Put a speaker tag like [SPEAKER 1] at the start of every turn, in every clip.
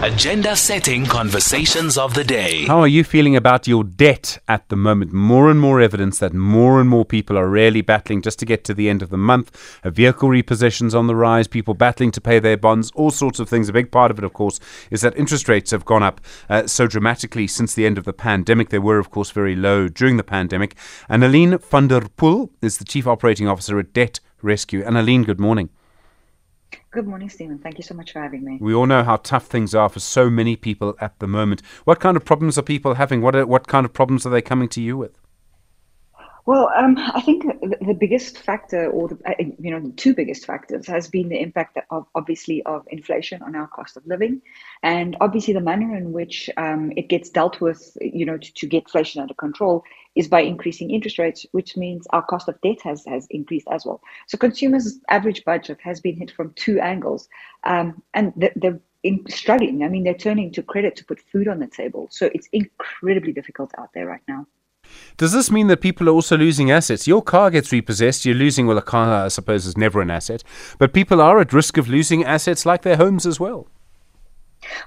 [SPEAKER 1] Agenda setting conversations of the day.
[SPEAKER 2] How are you feeling about your debt at the moment? More and more evidence that more and more people are really battling just to get to the end of the month. A vehicle repossessions on the rise, people battling to pay their bonds, all sorts of things. A big part of it, of course, is that interest rates have gone up uh, so dramatically since the end of the pandemic. They were, of course, very low during the pandemic. And Aline van der Poel is the Chief Operating Officer at Debt Rescue. And Aline, good morning.
[SPEAKER 3] Good morning, Stephen. Thank you so much for having me.
[SPEAKER 2] We all know how tough things are for so many people at the moment. What kind of problems are people having? What are, what kind of problems are they coming to you with?
[SPEAKER 3] Well, um, I think the biggest factor, or the, uh, you know, the two biggest factors, has been the impact of obviously of inflation on our cost of living, and obviously the manner in which um, it gets dealt with, you know, to, to, get inflation under control is by increasing interest rates, which means our cost of debt has has increased as well. So consumers' average budget has been hit from two angles, um, and they're struggling. I mean, they're turning to credit to put food on the table. So it's incredibly difficult out there right now.
[SPEAKER 2] Does this mean that people are also losing assets? Your car gets repossessed, you're losing, well, a car, I suppose, is never an asset, but people are at risk of losing assets like their homes as well.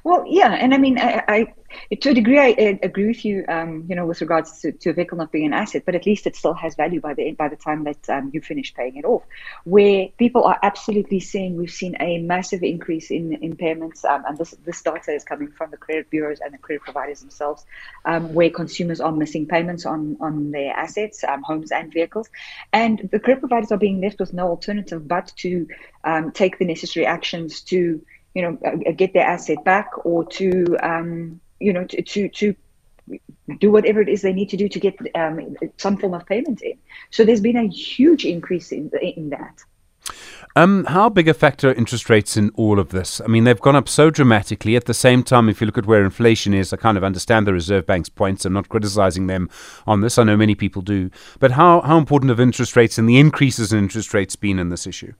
[SPEAKER 3] Well, yeah, and I mean, I, I to a degree, I, I agree with you. Um, you know, with regards to, to a vehicle not being an asset, but at least it still has value by the by the time that um, you finish paying it off. Where people are absolutely seeing, we've seen a massive increase in impairments, um, and this this data is coming from the credit bureaus and the credit providers themselves, um, where consumers are missing payments on on their assets, um, homes and vehicles, and the credit providers are being left with no alternative but to um, take the necessary actions to you know, uh, get their asset back or to, um, you know, to, to, to do whatever it is they need to do to get um, some form of payment in. So there's been a huge increase in, in that.
[SPEAKER 2] Um, how big a factor are interest rates in all of this? I mean, they've gone up so dramatically. At the same time, if you look at where inflation is, I kind of understand the Reserve Bank's points. I'm not criticizing them on this. I know many people do. But how, how important have interest rates and the increases in interest rates been in this issue?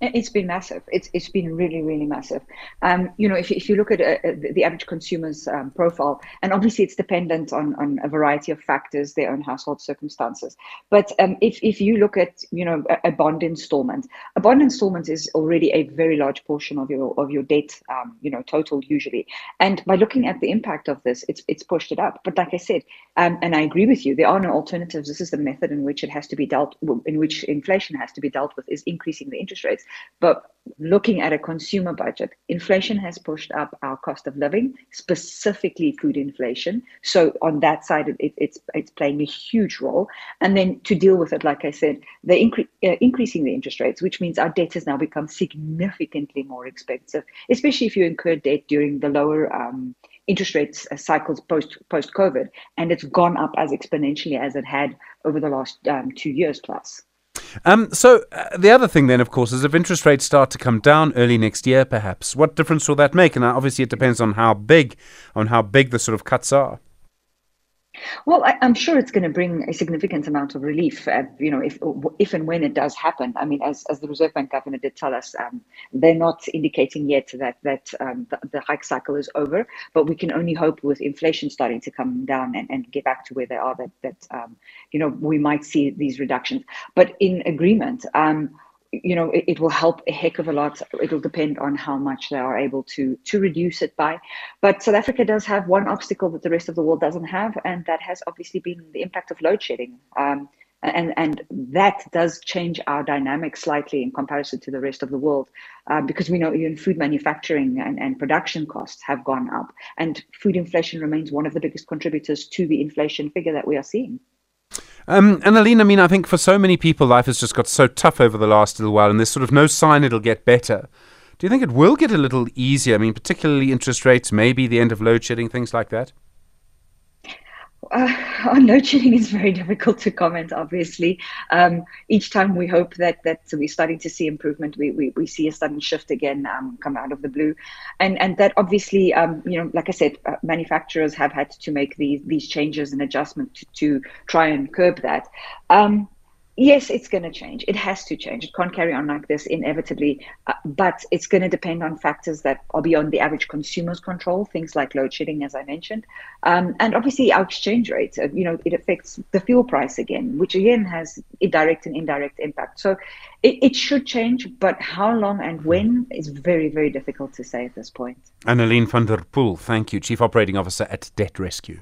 [SPEAKER 3] It's been massive. It's it's been really really massive. Um, you know, if, if you look at uh, the average consumer's um, profile, and obviously it's dependent on on a variety of factors, their own household circumstances. But um, if if you look at you know a, a, bond installment, a bond installment is already a very large portion of your of your debt, um, you know, total usually. And by looking at the impact of this, it's it's pushed it up. But like I said, um, and I agree with you, there are no alternatives. This is the method in which it has to be dealt, in which inflation has to be dealt with, is increasing the interest rates. But looking at a consumer budget, inflation has pushed up our cost of living, specifically food inflation. So on that side, it, it's it's playing a huge role. And then to deal with it, like I said, they're incre- uh, increasing the interest rates, which means our debt has now become significantly more expensive, especially if you incur debt during the lower um, interest rates uh, cycles post post COVID, and it's gone up as exponentially as it had over the last um, two years plus.
[SPEAKER 2] Um, so uh, the other thing then, of course, is if interest rates start to come down early next year, perhaps, what difference will that make? And obviously, it depends on how big, on how big the sort of cuts are.
[SPEAKER 3] Well, I, am sure it's going to bring a significant amount of relief. Uh, you know, if if and when it does happen. I mean, as, as the Reserve Bank governor did tell us, um, they're not indicating yet that that um, the, the, hike cycle is over. But we can only hope with inflation starting to come down and, and get back to where they are that that um, you know we might see these reductions. But in agreement. Um, you know it, it, will help a heck of a lot. It'll depend on how much they are able to to reduce it by. But south africa does have one obstacle that the rest of the world doesn't have and that has obviously been the impact of load shedding. Um, and and that does change our dynamic slightly in comparison to the rest of the world uh, because we know even food manufacturing and, and production costs have gone up and food inflation remains one of the biggest contributors to the inflation figure that we are seeing
[SPEAKER 2] um, and Aline, I mean, I think for so many people, life has just got so tough over the last little while, and there's sort of no sign it'll get better. Do you think it will get a little easier? I mean, particularly interest rates, maybe the end of load shedding, things like that?
[SPEAKER 3] Uh, on load shedding is very difficult to comment. Obviously, um, each time we hope that that we're starting to see improvement, we, we, we see a sudden shift again um, come out of the blue, and and that obviously, um, you know, like I said, uh, manufacturers have had to make these these changes and adjustments to, to try and curb that. Um, yes, it's going to change. It has to change. It can't carry on like this inevitably. Uh, but it's going to depend on factors that are beyond the average consumer's control, things like load shedding, as I mentioned, um, and obviously our exchange rate. Uh, you know, it affects the fuel price again, which again has a direct and indirect impact. So it, it should change, but how long and when is very, very difficult to say at this point.
[SPEAKER 2] Annaline van der Poel, thank you, Chief Operating Officer at Debt Rescue.